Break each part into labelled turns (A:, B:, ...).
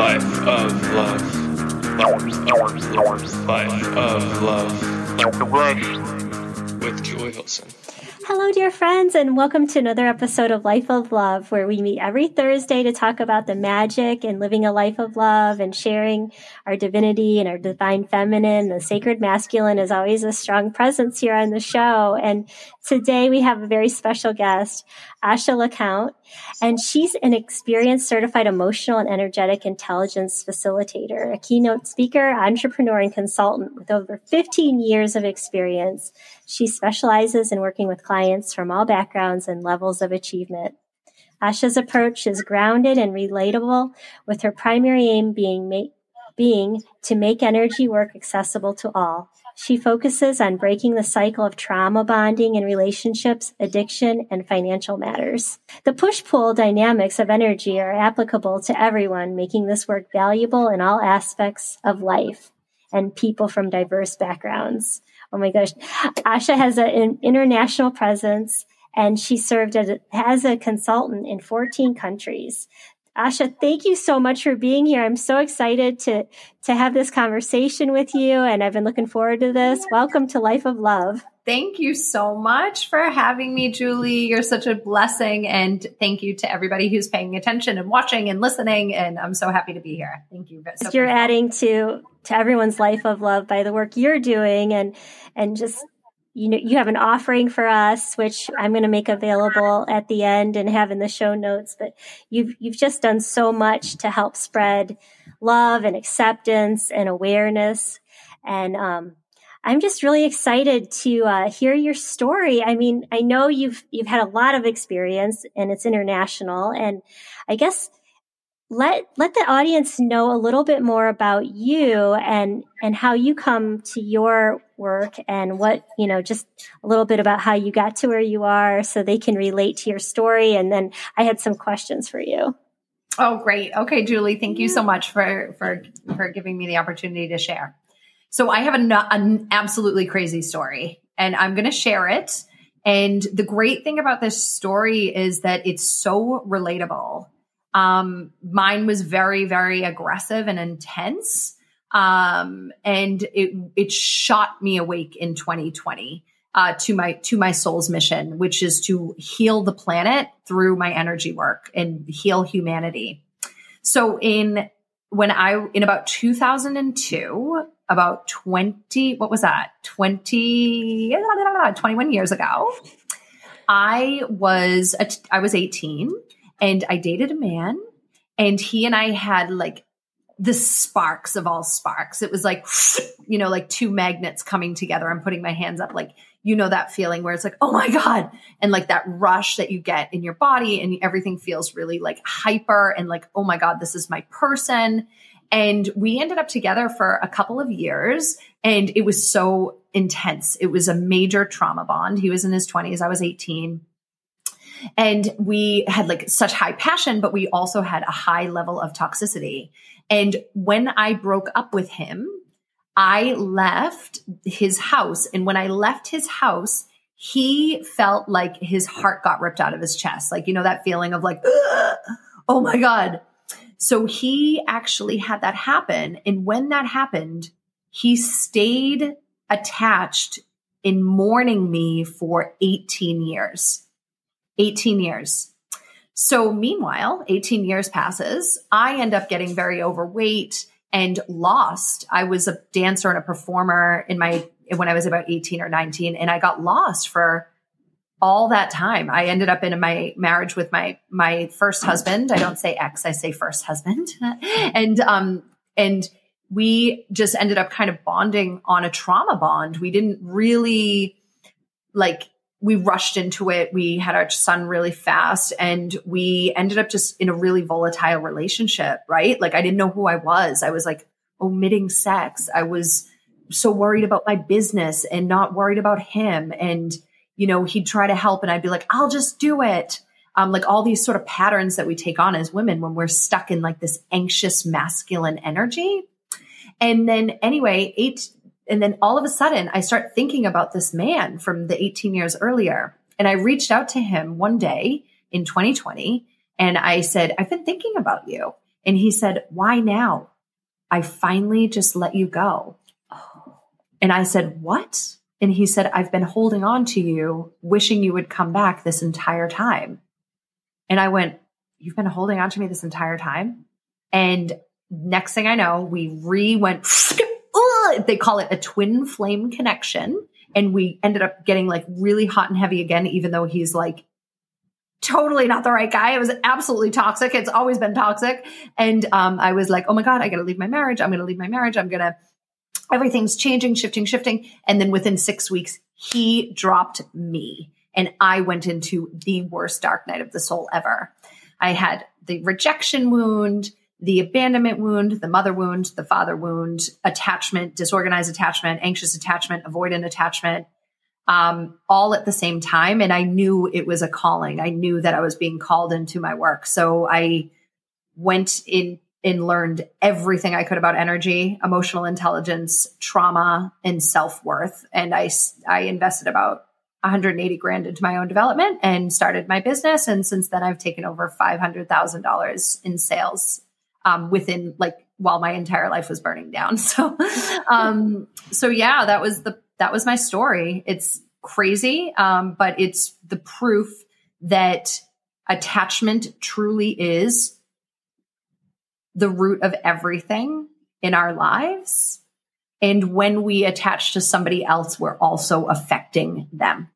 A: Life of love. Life of love. Life of love. with Julie Hilson.
B: Hello, dear friends, and welcome to another episode of Life of Love, where we meet every Thursday to talk about the magic and living a life of love and sharing our divinity and our divine feminine. The sacred masculine is always a strong presence here on the show. And today we have a very special guest, Asha LaCount, and she's an experienced certified emotional and energetic intelligence facilitator, a keynote speaker, entrepreneur, and consultant with over 15 years of experience. She specializes in working with clients from all backgrounds and levels of achievement. Asha's approach is grounded and relatable, with her primary aim being, ma- being to make energy work accessible to all. She focuses on breaking the cycle of trauma bonding in relationships, addiction, and financial matters. The push pull dynamics of energy are applicable to everyone, making this work valuable in all aspects of life and people from diverse backgrounds. Oh my gosh. Asha has a, an international presence and she served as a, as a consultant in 14 countries. Asha, thank you so much for being here. I'm so excited to, to have this conversation with you and I've been looking forward to this. Welcome to Life of Love.
C: Thank you so much for having me, Julie. You're such a blessing. And thank you to everybody who's paying attention and watching and listening. And I'm so happy to be here. Thank you.
B: So you're adding to to everyone's life of love by the work you're doing and and just you know you have an offering for us which i'm going to make available at the end and have in the show notes but you've you've just done so much to help spread love and acceptance and awareness and um, i'm just really excited to uh, hear your story. I mean i know you've you've had a lot of experience and it's international and i guess let let the audience know a little bit more about you and and how you come to your work and what you know just a little bit about how you got to where you are so they can relate to your story. And then i had some questions for you.
C: Oh great. Okay julie thank you so much for for for giving me the opportunity to share so i have an, an absolutely crazy story and i'm going to share it and the great thing about this story is that it's so relatable um, mine was very, very aggressive and intense. Um, and it, it shot me awake in 2020, uh, to my, to my soul's mission, which is to heal the planet through my energy work and heal humanity. So in, when I, in about 2002, about 20, what was that? 20, 21 years ago, I was, I was 18 and I dated a man and he and I had like the sparks of all sparks. It was like, you know, like two magnets coming together. I'm putting my hands up, like, you know, that feeling where it's like, oh my God. And like that rush that you get in your body and everything feels really like hyper and like, oh my God, this is my person. And we ended up together for a couple of years and it was so intense. It was a major trauma bond. He was in his 20s, I was 18. And we had like such high passion, but we also had a high level of toxicity. And when I broke up with him, I left his house. And when I left his house, he felt like his heart got ripped out of his chest. Like, you know, that feeling of like, oh my God. So he actually had that happen. And when that happened, he stayed attached in mourning me for 18 years. 18 years. So meanwhile, 18 years passes. I end up getting very overweight and lost. I was a dancer and a performer in my when I was about 18 or 19 and I got lost for all that time. I ended up in my marriage with my my first husband. I don't say ex, I say first husband. and um and we just ended up kind of bonding on a trauma bond. We didn't really like we rushed into it. We had our son really fast and we ended up just in a really volatile relationship, right? Like I didn't know who I was. I was like omitting sex. I was so worried about my business and not worried about him. And, you know, he'd try to help and I'd be like, I'll just do it. Um, like all these sort of patterns that we take on as women when we're stuck in like this anxious masculine energy. And then anyway, eight, and then all of a sudden, I start thinking about this man from the 18 years earlier. And I reached out to him one day in 2020 and I said, I've been thinking about you. And he said, Why now? I finally just let you go. And I said, What? And he said, I've been holding on to you, wishing you would come back this entire time. And I went, You've been holding on to me this entire time? And next thing I know, we re went, they call it a twin flame connection. And we ended up getting like really hot and heavy again, even though he's like totally not the right guy. It was absolutely toxic. It's always been toxic. And um, I was like, oh my God, I got to leave my marriage. I'm going to leave my marriage. I'm going to, everything's changing, shifting, shifting. And then within six weeks, he dropped me. And I went into the worst dark night of the soul ever. I had the rejection wound, the abandonment wound, the mother wound, the father wound, attachment, disorganized attachment, anxious attachment, avoidant attachment, um, all at the same time. And I knew it was a calling. I knew that I was being called into my work. So I went in and learned everything I could about energy, emotional intelligence, trauma, and self worth. And I, I invested about 180 grand into my own development and started my business. And since then, I've taken over $500,000 in sales um, within like while my entire life was burning down. So, um, so yeah, that was the that was my story. It's crazy, um, but it's the proof that attachment truly is the root of everything in our lives. And when we attach to somebody else, we're also affecting them.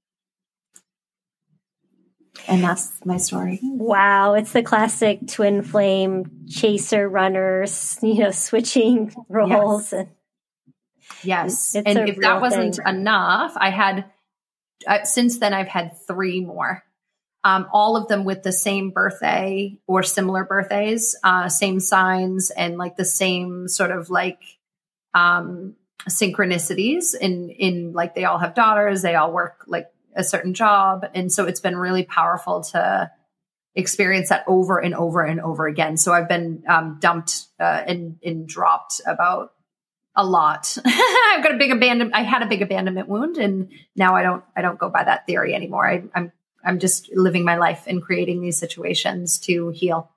C: And that's my story.
B: Wow. It's the classic twin flame chaser runners, you know, switching roles.
C: Yes. And Yes. And if that wasn't thing. enough, I had, uh, since then, I've had three more. Um, all of them with the same birthday or similar birthdays, uh, same signs, and like the same sort of like um, synchronicities. In in like they all have daughters, they all work like a certain job, and so it's been really powerful to experience that over and over and over again. So I've been um, dumped uh, and, and dropped about a lot. I've got a big abandonment. I had a big abandonment wound, and now I don't. I don't go by that theory anymore. I, I'm I'm just living my life and creating these situations to heal.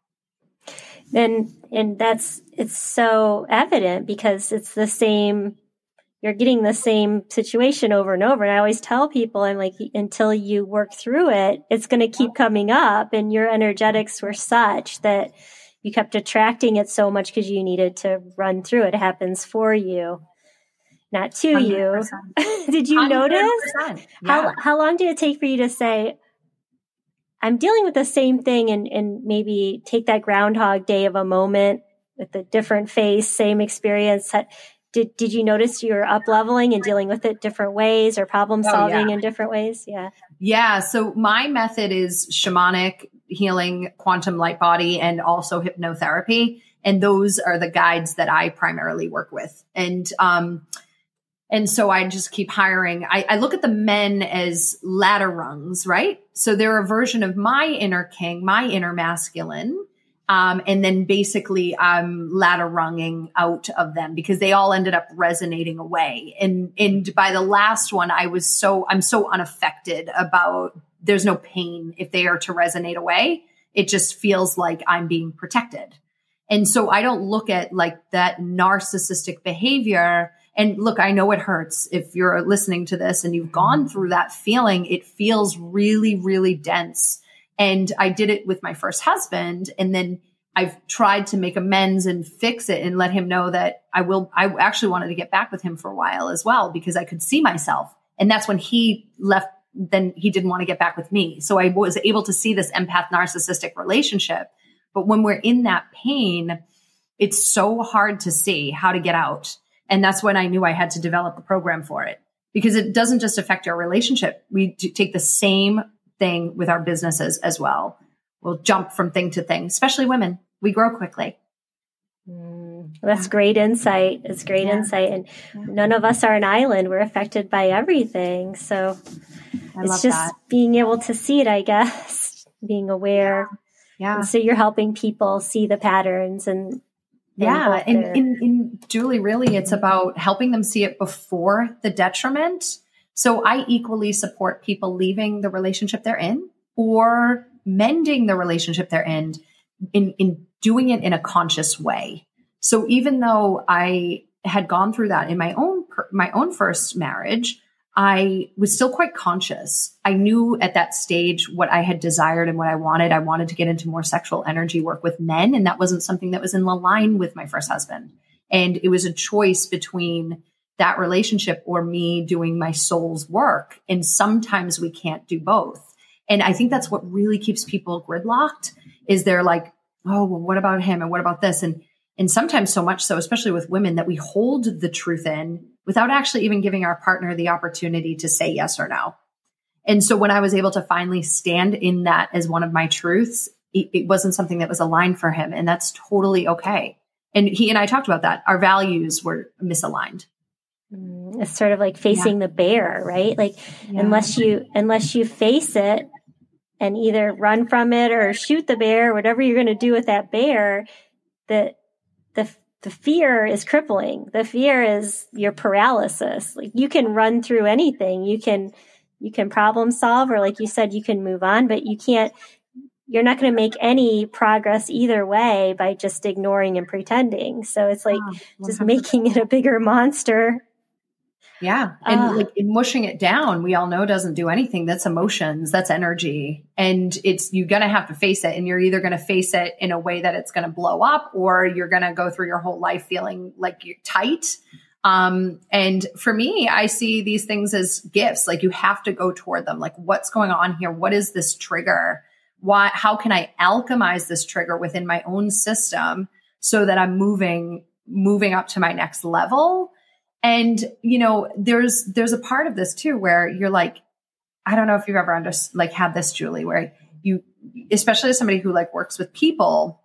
B: And and that's it's so evident because it's the same. You're getting the same situation over and over. And I always tell people, I'm like, until you work through it, it's going to keep coming up. And your energetics were such that you kept attracting it so much because you needed to run through it. It happens for you, not to 100%. you. did you 100%. notice? Yeah. How, how long did it take for you to say, I'm dealing with the same thing and, and maybe take that groundhog day of a moment with a different face, same experience. Did, did you notice you're up leveling and dealing with it different ways or problem solving oh, yeah. in different ways? Yeah.
C: Yeah. So my method is shamanic healing, quantum light body, and also hypnotherapy. And those are the guides that I primarily work with. And, um, and so I just keep hiring. I, I, look at the men as ladder rungs, right? So they're a version of my inner king, my inner masculine. Um, and then basically I'm ladder runging out of them because they all ended up resonating away. And, and by the last one, I was so, I'm so unaffected about there's no pain if they are to resonate away. It just feels like I'm being protected. And so I don't look at like that narcissistic behavior. And look, I know it hurts if you're listening to this and you've gone mm-hmm. through that feeling. It feels really, really dense. And I did it with my first husband. And then I've tried to make amends and fix it and let him know that I will, I actually wanted to get back with him for a while as well because I could see myself. And that's when he left then he didn't want to get back with me. So I was able to see this empath narcissistic relationship. But when we're in that pain, it's so hard to see how to get out. And that's when I knew I had to develop a program for it because it doesn't just affect our relationship. We take the same thing with our businesses as well. We'll jump from thing to thing, especially women. We grow quickly.
B: Mm, that's great insight. It's great yeah. insight. And yeah. none of us are an island. We're affected by everything. So I it's just that. being able to see it, I guess, being aware.
C: Yeah.
B: so you're helping people see the patterns and
C: yeah, and in, in Julie, really, it's about helping them see it before the detriment. So I equally support people leaving the relationship they're in or mending the relationship they're in in, in doing it in a conscious way. So even though I had gone through that in my own my own first marriage, I was still quite conscious. I knew at that stage what I had desired and what I wanted. I wanted to get into more sexual energy work with men, and that wasn't something that was in line with my first husband. And it was a choice between that relationship or me doing my soul's work. And sometimes we can't do both. And I think that's what really keeps people gridlocked is they're like, oh, well, what about him? And what about this? And and sometimes so much so, especially with women, that we hold the truth in without actually even giving our partner the opportunity to say yes or no. And so when I was able to finally stand in that as one of my truths, it, it wasn't something that was aligned for him. And that's totally okay. And he and I talked about that. Our values were misaligned.
B: Mm, it's sort of like facing yeah. the bear, right? Like yeah. unless you unless you face it and either run from it or shoot the bear, whatever you're going to do with that bear, that the the fear is crippling. The fear is your paralysis. Like you can run through anything. You can you can problem solve or like you said you can move on, but you can't you're not going to make any progress either way by just ignoring and pretending. So it's like oh, just making it a bigger monster
C: yeah. And uh, like mushing it down, we all know doesn't do anything. That's emotions, that's energy. And it's, you're going to have to face it. And you're either going to face it in a way that it's going to blow up or you're going to go through your whole life feeling like you're tight. Um, and for me, I see these things as gifts. Like you have to go toward them. Like what's going on here? What is this trigger? Why, how can I alchemize this trigger within my own system so that I'm moving, moving up to my next level? And, you know, there's, there's a part of this too where you're like, I don't know if you've ever under, like had this, Julie, where you, especially as somebody who like works with people,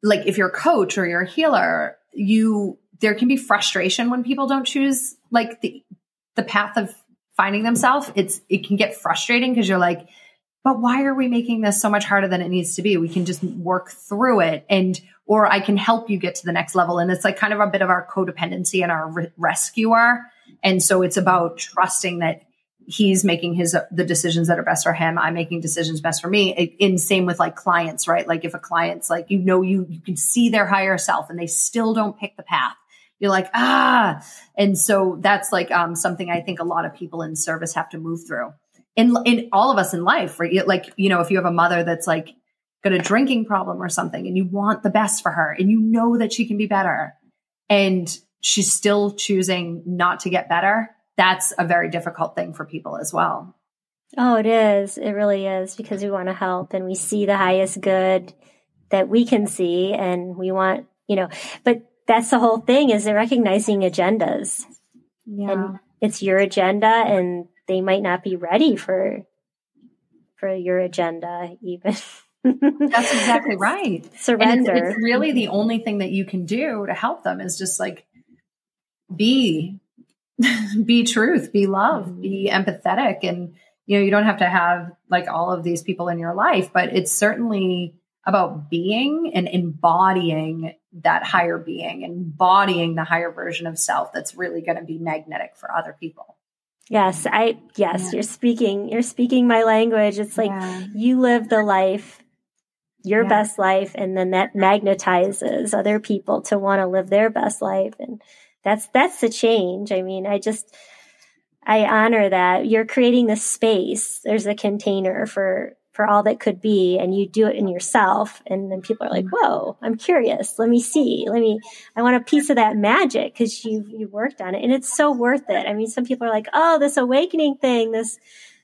C: like if you're a coach or you're a healer, you, there can be frustration when people don't choose like the, the path of finding themselves. It's, it can get frustrating because you're like, but why are we making this so much harder than it needs to be? We can just work through it and, or I can help you get to the next level. And it's like kind of a bit of our codependency and our re- rescuer. And so it's about trusting that he's making his, the decisions that are best for him. I'm making decisions best for me. In same with like clients, right? Like if a client's like, you know, you, you can see their higher self and they still don't pick the path you're like ah and so that's like um, something i think a lot of people in service have to move through in in all of us in life, right? Like, you know, if you have a mother that's like got a drinking problem or something and you want the best for her and you know that she can be better and she's still choosing not to get better, that's a very difficult thing for people as well.
B: Oh, it is. It really is because we want to help and we see the highest good that we can see and we want, you know, but that's the whole thing is recognizing agendas. Yeah. And it's your agenda and they might not be ready for for your agenda even.
C: That's exactly right.
B: Surrender
C: it's, it's, really the only thing that you can do to help them is just like be be truth be love mm-hmm. be empathetic. And you know you don't have to have like all of these people in your life but it's certainly about being and embodying that higher being embodying the higher version of self that's really going to be magnetic for other people
B: Yes, I yes, yeah. you're speaking you're speaking my language. It's like yeah. you live the life your yeah. best life and then that magnetizes other people to want to live their best life and that's that's the change. I mean, I just I honor that you're creating the space. There's a container for for all that could be and you do it in yourself and then people are like whoa i'm curious let me see let me i want a piece of that magic because you you worked on it and it's so worth it i mean some people are like oh this awakening thing this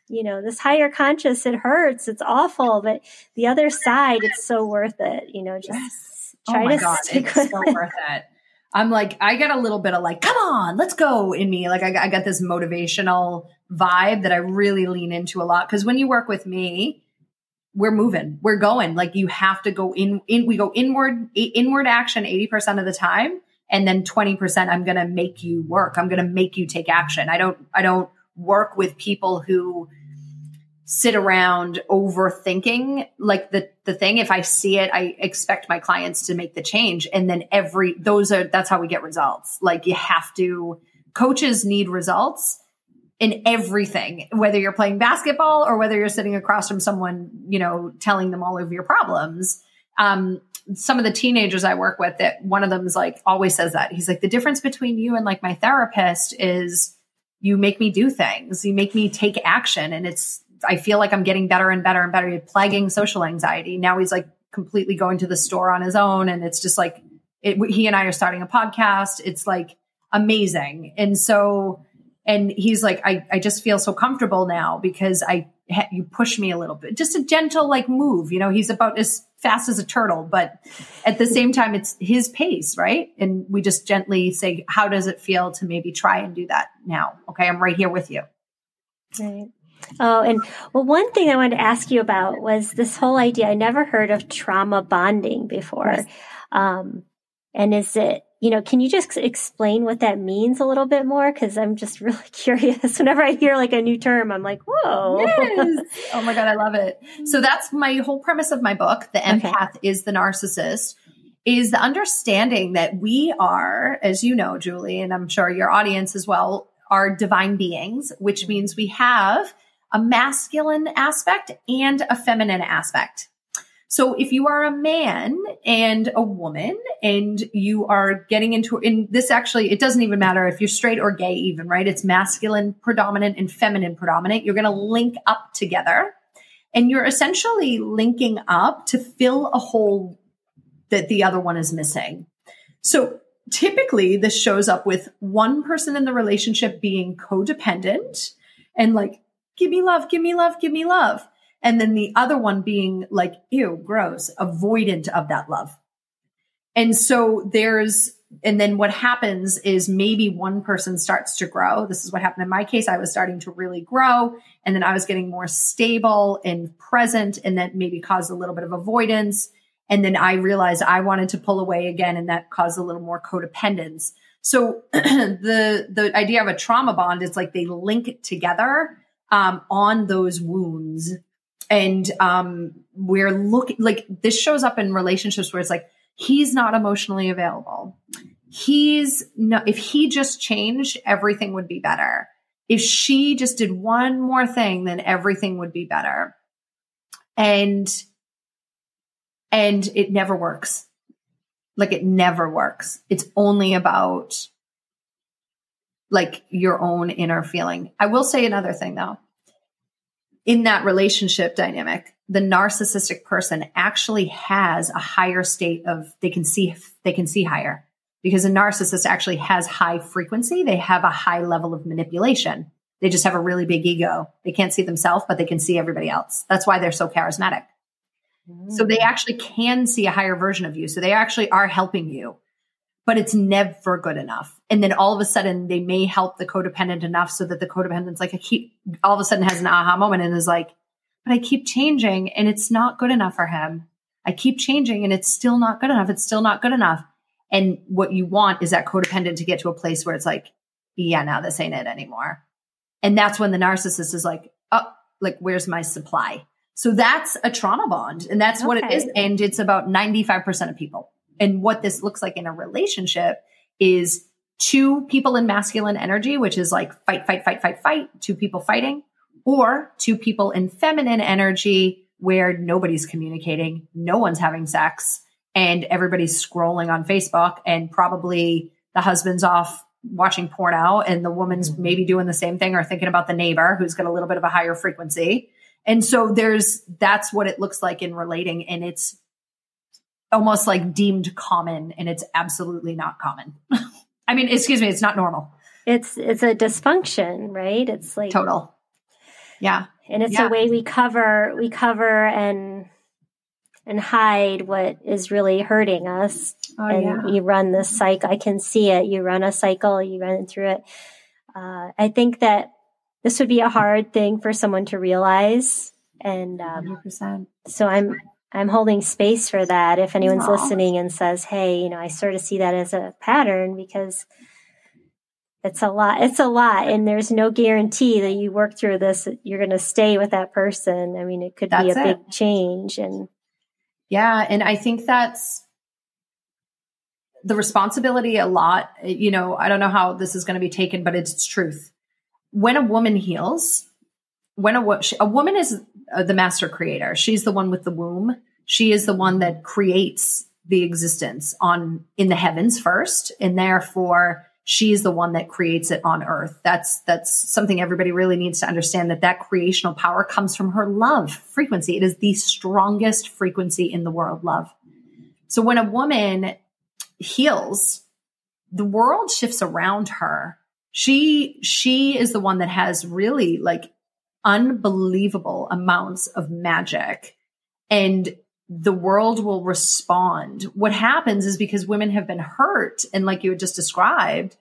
B: you know this higher conscious it hurts it's awful but the other side it's so worth it you know just yes.
C: Try oh to God, stick it's with so it. worth it I'm like, I get a little bit of like, come on, let's go in me. Like, I, I got this motivational vibe that I really lean into a lot. Cause when you work with me, we're moving, we're going. Like you have to go in, in we go inward, inward action 80% of the time. And then 20%, I'm going to make you work. I'm going to make you take action. I don't, I don't work with people who sit around overthinking like the, the thing. If I see it, I expect my clients to make the change. And then every, those are, that's how we get results. Like you have to, coaches need results in everything, whether you're playing basketball or whether you're sitting across from someone, you know, telling them all of your problems. Um, some of the teenagers I work with that one of them is like always says that. He's like, the difference between you and like my therapist is you make me do things, you make me take action. And it's, I feel like I'm getting better and better and better. plaguing social anxiety. Now he's like completely going to the store on his own. And it's just like, it, he and I are starting a podcast. It's like amazing. And so, and he's like, I, I just feel so comfortable now because I, you push me a little bit, just a gentle like move. You know, he's about as fast as a turtle, but at the same time, it's his pace, right? And we just gently say, how does it feel to maybe try and do that now? Okay. I'm right here with you.
B: Right. Oh, and well, one thing I wanted to ask you about was this whole idea. I never heard of trauma bonding before. Yes. Um, and is it, you know, can you just explain what that means a little bit more? Cause I'm just really curious. Whenever I hear like a new term, I'm like, whoa.
C: Yes. oh my God, I love it. So that's my whole premise of my book. The empath okay. is the narcissist is the understanding that we are, as you know, Julie, and I'm sure your audience as well, are divine beings, which mm-hmm. means we have a masculine aspect and a feminine aspect. So if you are a man and a woman and you are getting into in this actually it doesn't even matter if you're straight or gay even, right? It's masculine predominant and feminine predominant. You're going to link up together and you're essentially linking up to fill a hole that the other one is missing. So typically this shows up with one person in the relationship being codependent and like give me love, give me love, give me love. And then the other one being like, ew, gross, avoidant of that love. And so there's, and then what happens is maybe one person starts to grow. This is what happened in my case. I was starting to really grow and then I was getting more stable and present and that maybe caused a little bit of avoidance. And then I realized I wanted to pull away again and that caused a little more codependence. So the, the idea of a trauma bond is like they link together um, on those wounds. And um, we're looking like this shows up in relationships where it's like he's not emotionally available. He's no, if he just changed, everything would be better. If she just did one more thing, then everything would be better. And and it never works. Like it never works. It's only about like your own inner feeling. I will say another thing though. In that relationship dynamic, the narcissistic person actually has a higher state of they can see they can see higher because a narcissist actually has high frequency. They have a high level of manipulation. They just have a really big ego. They can't see themselves, but they can see everybody else. That's why they're so charismatic. Mm. So they actually can see a higher version of you. So they actually are helping you but it's never good enough. And then all of a sudden they may help the codependent enough so that the codependent's like, I keep all of a sudden has an aha moment and is like, but I keep changing and it's not good enough for him. I keep changing and it's still not good enough. It's still not good enough. And what you want is that codependent to get to a place where it's like, yeah, now this ain't it anymore. And that's when the narcissist is like, oh, like, where's my supply? So that's a trauma bond. And that's okay. what it is. And it's about 95% of people. And what this looks like in a relationship is two people in masculine energy, which is like fight, fight, fight, fight, fight, two people fighting, or two people in feminine energy where nobody's communicating, no one's having sex, and everybody's scrolling on Facebook, and probably the husband's off watching porno, and the woman's mm-hmm. maybe doing the same thing or thinking about the neighbor who's got a little bit of a higher frequency. And so there's that's what it looks like in relating, and it's almost like deemed common and it's absolutely not common. I mean, excuse me, it's not normal.
B: It's it's a dysfunction, right? It's like
C: total. Yeah.
B: And it's
C: yeah.
B: a way we cover we cover and and hide what is really hurting us. Oh, and yeah. you run this cycle. I can see it. You run a cycle, you run through it. Uh, I think that this would be a hard thing for someone to realize. And um, 100%. so I'm I'm holding space for that. If anyone's Aww. listening and says, "Hey, you know, I sort of see that as a pattern because it's a lot. It's a lot, and there's no guarantee that you work through this. You're going to stay with that person. I mean, it could that's be a it. big change, and
C: yeah, and I think that's the responsibility a lot. You know, I don't know how this is going to be taken, but it's truth. When a woman heals, when a, a woman is uh, the master creator, she's the one with the womb. She is the one that creates the existence on in the heavens first and therefore she is the one that creates it on earth. That's that's something everybody really needs to understand that that creational power comes from her love frequency. It is the strongest frequency in the world love. So when a woman heals the world shifts around her. She she is the one that has really like unbelievable amounts of magic and the world will respond. What happens is because women have been hurt, and like you had just described,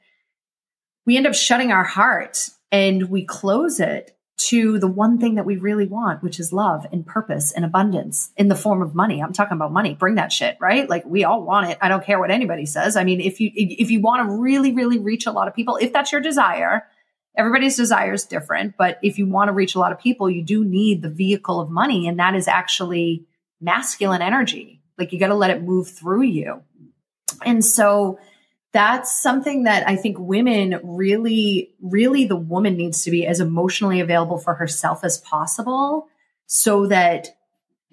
C: we end up shutting our heart and we close it to the one thing that we really want, which is love and purpose and abundance in the form of money. I'm talking about money. Bring that shit, right? Like we all want it. I don't care what anybody says. I mean, if you if you want to really really reach a lot of people, if that's your desire, everybody's desire is different, but if you want to reach a lot of people, you do need the vehicle of money and that is actually masculine energy. Like you got to let it move through you. And so that's something that I think women really, really the woman needs to be as emotionally available for herself as possible so that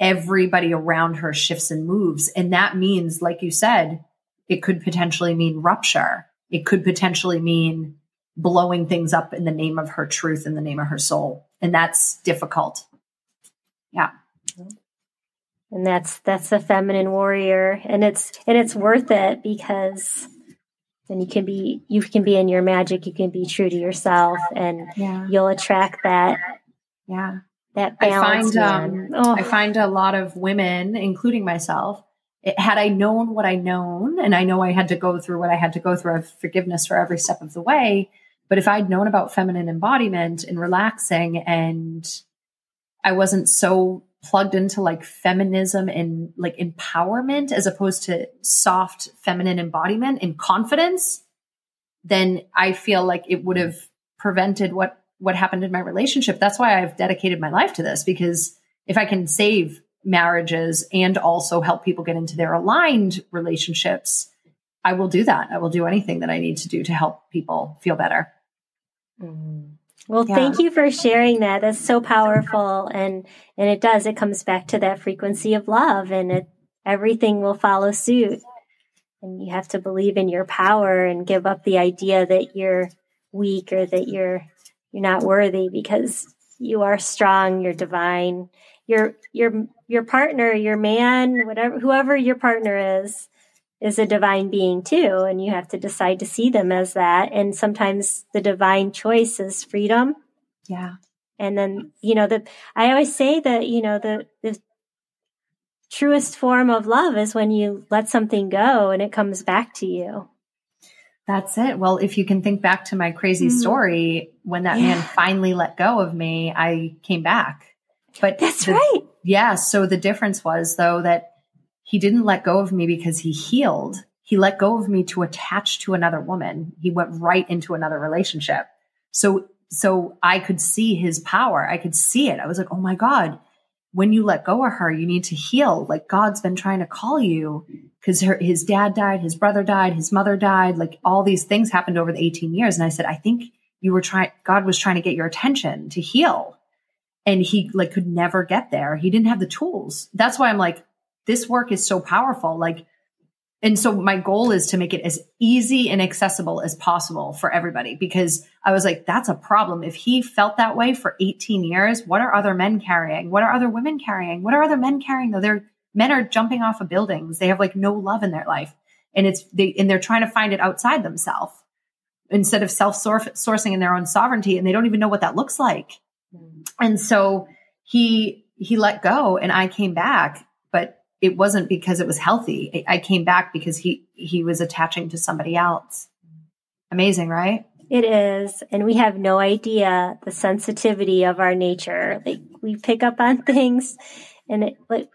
C: everybody around her shifts and moves. And that means, like you said, it could potentially mean rupture. It could potentially mean blowing things up in the name of her truth, in the name of her soul. And that's difficult. Yeah
B: and that's that's the feminine warrior and it's and it's worth it because then you can be you can be in your magic you can be true to yourself and yeah. you'll attract that
C: yeah
B: that balance
C: i find um, oh. i find a lot of women including myself it, had i known what i known and i know i had to go through what i had to go through of forgiveness for every step of the way but if i'd known about feminine embodiment and relaxing and i wasn't so plugged into like feminism and like empowerment as opposed to soft feminine embodiment and confidence, then I feel like it would have prevented what what happened in my relationship. That's why I've dedicated my life to this because if I can save marriages and also help people get into their aligned relationships, I will do that. I will do anything that I need to do to help people feel better.
B: Mm. Well, yeah. thank you for sharing that. That's so powerful. And, and it does, it comes back to that frequency of love and it, everything will follow suit. And you have to believe in your power and give up the idea that you're weak or that you're, you're not worthy because you are strong, you're divine. Your, your, your partner, your man, whatever, whoever your partner is, is a divine being too and you have to decide to see them as that. And sometimes the divine choice is freedom.
C: Yeah.
B: And then you know the i always say that you know the the truest form of love is when you let something go and it comes back to you.
C: That's it. Well if you can think back to my crazy mm-hmm. story when that yeah. man finally let go of me i came back. But
B: that's the, right.
C: Yeah so the difference was though that he didn't let go of me because he healed. He let go of me to attach to another woman. He went right into another relationship. So, so I could see his power. I could see it. I was like, oh my God, when you let go of her, you need to heal. Like God's been trying to call you because his dad died, his brother died, his mother died. Like all these things happened over the 18 years. And I said, I think you were trying, God was trying to get your attention to heal. And he like could never get there. He didn't have the tools. That's why I'm like, this work is so powerful. Like, and so my goal is to make it as easy and accessible as possible for everybody because I was like, that's a problem. If he felt that way for 18 years, what are other men carrying? What are other women carrying? What are other men carrying though? They're men are jumping off of buildings. They have like no love in their life. And it's they and they're trying to find it outside themselves instead of self sourcing in their own sovereignty. And they don't even know what that looks like. Mm. And so he he let go and I came back, it wasn't because it was healthy. I came back because he he was attaching to somebody else. Amazing, right?
B: It is, and we have no idea the sensitivity of our nature. Like we pick up on things, and it like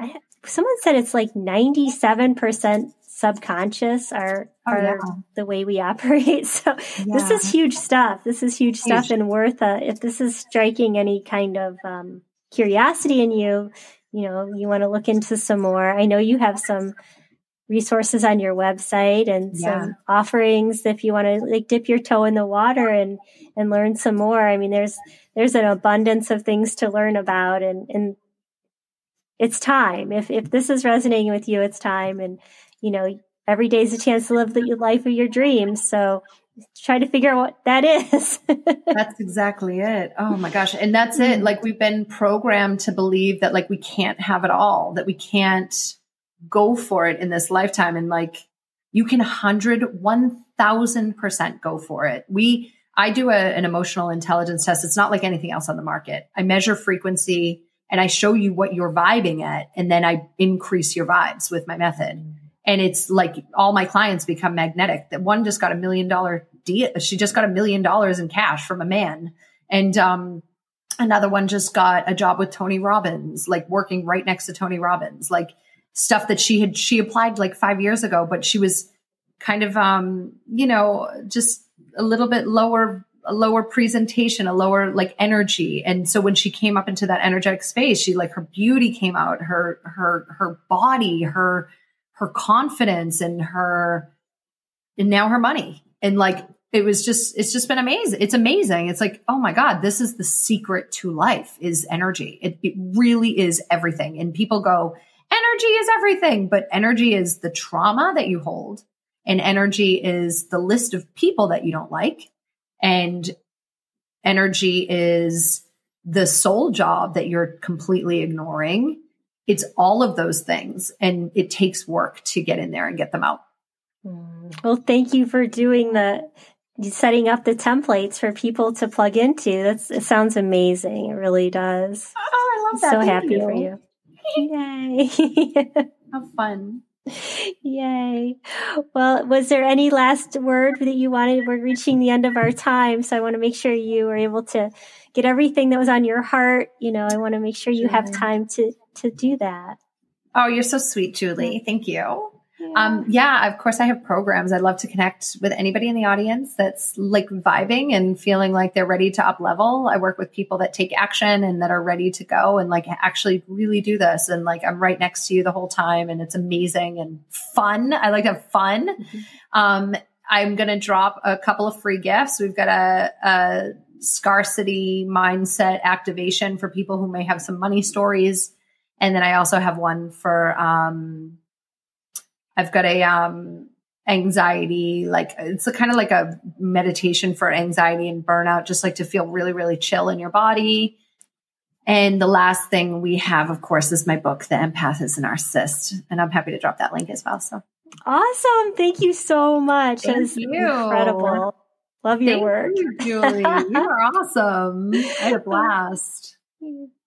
B: I, someone said it's like ninety seven percent subconscious are oh, are yeah. the way we operate. So yeah. this is huge stuff. This is huge, huge. stuff, and worth. Uh, if this is striking any kind of um, curiosity in you, you know, you want to look into some more. I know you have some resources on your website and yeah. some offerings if you want to like dip your toe in the water and and learn some more. I mean, there's there's an abundance of things to learn about and and it's time. If if this is resonating with you, it's time. And you know, every day is a chance to live the life of your dreams. So try to figure out what that is.
C: that's exactly it. Oh my gosh. And that's it. Mm-hmm. Like we've been programmed to believe that like we can't have it all, that we can't go for it in this lifetime. And like you can hundred, one thousand percent go for it. We, I do a, an emotional intelligence test. It's not like anything else on the market. I measure frequency and I show you what you're vibing at. And then I increase your vibes with my method. Mm-hmm. And it's like all my clients become magnetic. That one just got a million dollar deal. She just got a million dollars in cash from a man. And, um, another one just got a job with Tony Robbins, like working right next to Tony Robbins, like stuff that she had, she applied like five years ago, but she was kind of, um, you know, just a little bit lower a lower presentation, a lower like energy. And so when she came up into that energetic space, she like her beauty came out, her her her body, her her confidence and her and now her money. And like it was just it's just been amazing. It's amazing. It's like, oh my God, this is the secret to life is energy. It, it really is everything. And people go, energy is everything, but energy is the trauma that you hold. And energy is the list of people that you don't like. And energy is the soul job that you're completely ignoring. It's all of those things. And it takes work to get in there and get them out.
B: Mm. Well, thank you for doing the setting up the templates for people to plug into. That's it sounds amazing. It really does.
C: Oh, I love that.
B: So
C: Thank
B: happy
C: you.
B: for you. Yay.
C: Have fun.
B: Yay. Well, was there any last word that you wanted? We're reaching the end of our time, so I want to make sure you were able to get everything that was on your heart. You know, I want to make sure you have time to to do that.
C: Oh, you're so sweet, Julie. Thank you. Um, yeah, of course I have programs. I'd love to connect with anybody in the audience that's like vibing and feeling like they're ready to up level. I work with people that take action and that are ready to go and like actually really do this. And like, I'm right next to you the whole time and it's amazing and fun. I like to have fun. Mm-hmm. Um, I'm going to drop a couple of free gifts. We've got a, a scarcity mindset activation for people who may have some money stories. And then I also have one for, um, I've got a um, anxiety, like it's a kind of like a meditation for anxiety and burnout, just like to feel really, really chill in your body. And the last thing we have, of course, is my book, The Empath is a Narcissist. And I'm happy to drop that link as well. So
B: awesome. Thank you so much.
C: Thank
B: that is
C: you.
B: incredible. Love your
C: Thank
B: work.
C: you, Julie. you are awesome. I had a blast.